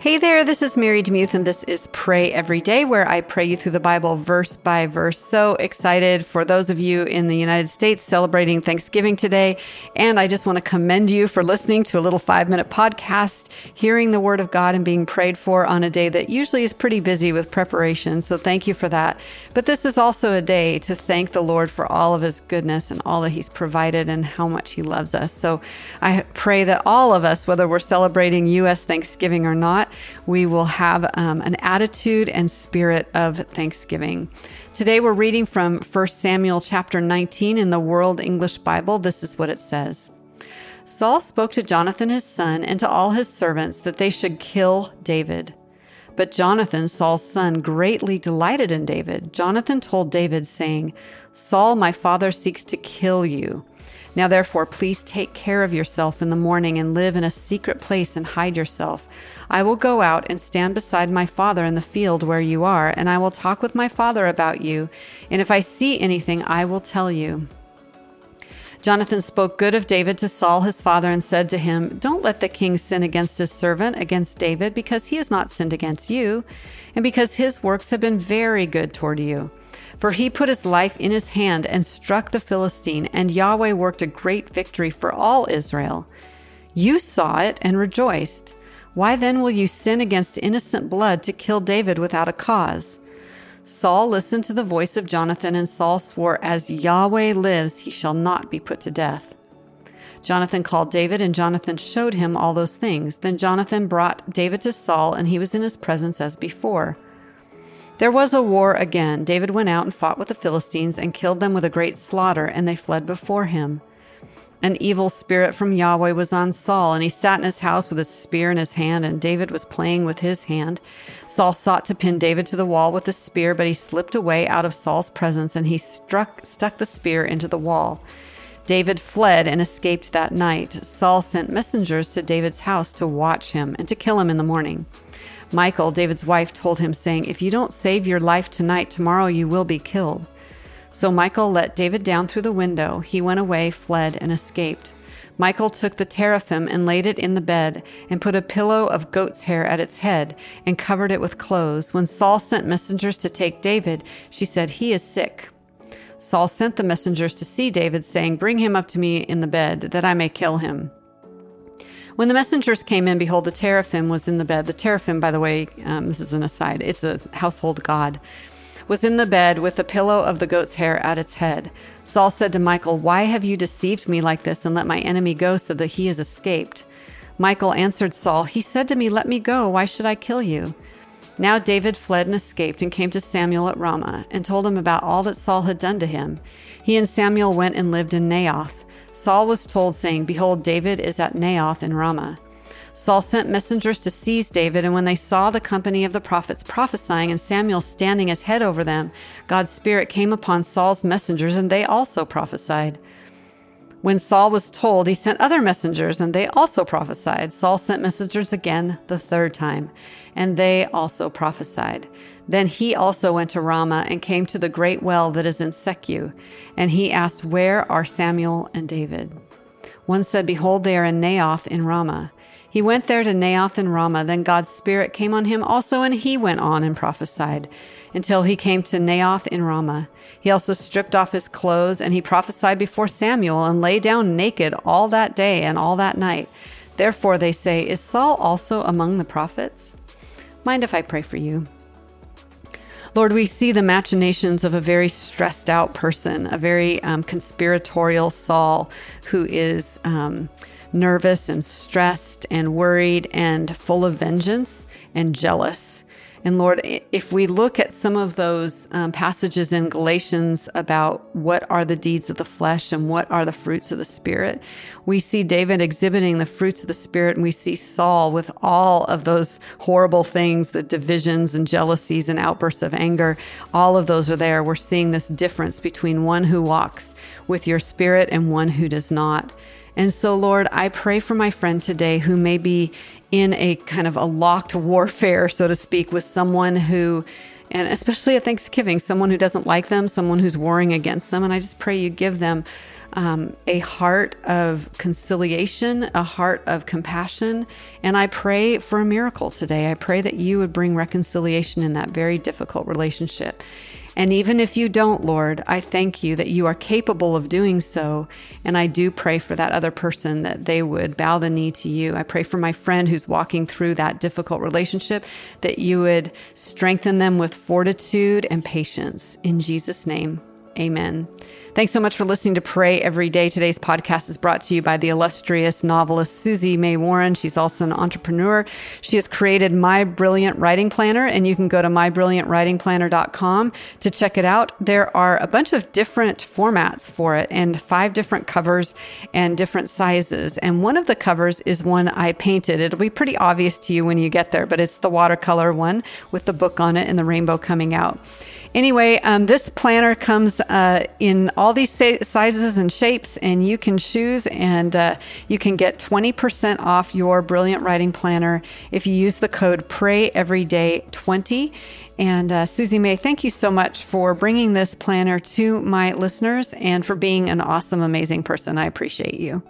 Hey there, this is Mary Demuth, and this is Pray Every Day, where I pray you through the Bible verse by verse. So excited for those of you in the United States celebrating Thanksgiving today. And I just want to commend you for listening to a little five minute podcast, hearing the Word of God, and being prayed for on a day that usually is pretty busy with preparation. So thank you for that. But this is also a day to thank the Lord for all of His goodness and all that He's provided and how much He loves us. So I pray that all of us, whether we're celebrating U.S. Thanksgiving or not, we will have um, an attitude and spirit of thanksgiving. Today we're reading from 1 Samuel chapter 19 in the World English Bible. This is what it says. Saul spoke to Jonathan his son and to all his servants that they should kill David. But Jonathan, Saul's son, greatly delighted in David. Jonathan told David, saying, Saul, my father, seeks to kill you. Now, therefore, please take care of yourself in the morning and live in a secret place and hide yourself. I will go out and stand beside my father in the field where you are, and I will talk with my father about you. And if I see anything, I will tell you. Jonathan spoke good of David to Saul his father and said to him, Don't let the king sin against his servant, against David, because he has not sinned against you, and because his works have been very good toward you. For he put his life in his hand and struck the Philistine, and Yahweh worked a great victory for all Israel. You saw it and rejoiced. Why then will you sin against innocent blood to kill David without a cause? Saul listened to the voice of Jonathan, and Saul swore, As Yahweh lives, he shall not be put to death. Jonathan called David, and Jonathan showed him all those things. Then Jonathan brought David to Saul, and he was in his presence as before. There was a war again. David went out and fought with the Philistines and killed them with a great slaughter, and they fled before him. An evil spirit from Yahweh was on Saul, and he sat in his house with a spear in his hand, and David was playing with his hand. Saul sought to pin David to the wall with the spear, but he slipped away out of Saul's presence, and he struck stuck the spear into the wall. David fled and escaped that night. Saul sent messengers to David's house to watch him and to kill him in the morning. Michal, David's wife, told him, saying, If you don't save your life tonight, tomorrow you will be killed. So Michael let David down through the window. He went away, fled, and escaped. Michael took the teraphim and laid it in the bed, and put a pillow of goat's hair at its head, and covered it with clothes. When Saul sent messengers to take David, she said, He is sick. Saul sent the messengers to see David, saying, Bring him up to me in the bed, that I may kill him. When the messengers came in, behold, the teraphim was in the bed. The teraphim, by the way, um, this is an aside, it's a household god, was in the bed with a pillow of the goat's hair at its head. Saul said to Michael, Why have you deceived me like this and let my enemy go so that he has escaped? Michael answered Saul, He said to me, Let me go. Why should I kill you? Now David fled and escaped and came to Samuel at Ramah and told him about all that Saul had done to him. He and Samuel went and lived in Naioth. Saul was told, saying, Behold, David is at Naioth in Ramah. Saul sent messengers to seize David, and when they saw the company of the prophets prophesying and Samuel standing as head over them, God's Spirit came upon Saul's messengers, and they also prophesied. When Saul was told, he sent other messengers, and they also prophesied. Saul sent messengers again the third time, and they also prophesied. Then he also went to Ramah and came to the great well that is in Secu, and he asked, Where are Samuel and David? One said, Behold, they are in Naioth in Ramah. He went there to Naioth and Ramah. Then God's Spirit came on him also, and he went on and prophesied until he came to Naioth in Ramah. He also stripped off his clothes, and he prophesied before Samuel, and lay down naked all that day and all that night. Therefore they say, Is Saul also among the prophets? Mind if I pray for you? Lord, we see the machinations of a very stressed out person, a very um, conspiratorial Saul who is. Um, nervous and stressed and worried and full of vengeance and jealous. And Lord, if we look at some of those um, passages in Galatians about what are the deeds of the flesh and what are the fruits of the Spirit, we see David exhibiting the fruits of the Spirit, and we see Saul with all of those horrible things the divisions and jealousies and outbursts of anger. All of those are there. We're seeing this difference between one who walks with your Spirit and one who does not. And so, Lord, I pray for my friend today who may be in a kind of a locked warfare, so to speak, with someone who, and especially at Thanksgiving, someone who doesn't like them, someone who's warring against them. And I just pray you give them um, a heart of conciliation, a heart of compassion. And I pray for a miracle today. I pray that you would bring reconciliation in that very difficult relationship. And even if you don't, Lord, I thank you that you are capable of doing so. And I do pray for that other person that they would bow the knee to you. I pray for my friend who's walking through that difficult relationship, that you would strengthen them with fortitude and patience. In Jesus' name, amen. Thanks so much for listening to Pray Every Day. Today's podcast is brought to you by the illustrious novelist Susie May Warren. She's also an entrepreneur. She has created My Brilliant Writing Planner, and you can go to mybrilliantwritingplanner.com to check it out. There are a bunch of different formats for it and five different covers and different sizes. And one of the covers is one I painted. It'll be pretty obvious to you when you get there, but it's the watercolor one with the book on it and the rainbow coming out. Anyway, um, this planner comes uh, in all these sizes and shapes, and you can choose and uh, you can get 20% off your Brilliant Writing Planner if you use the code PRAYEVERYDAY20. And uh, Susie May, thank you so much for bringing this planner to my listeners and for being an awesome, amazing person. I appreciate you.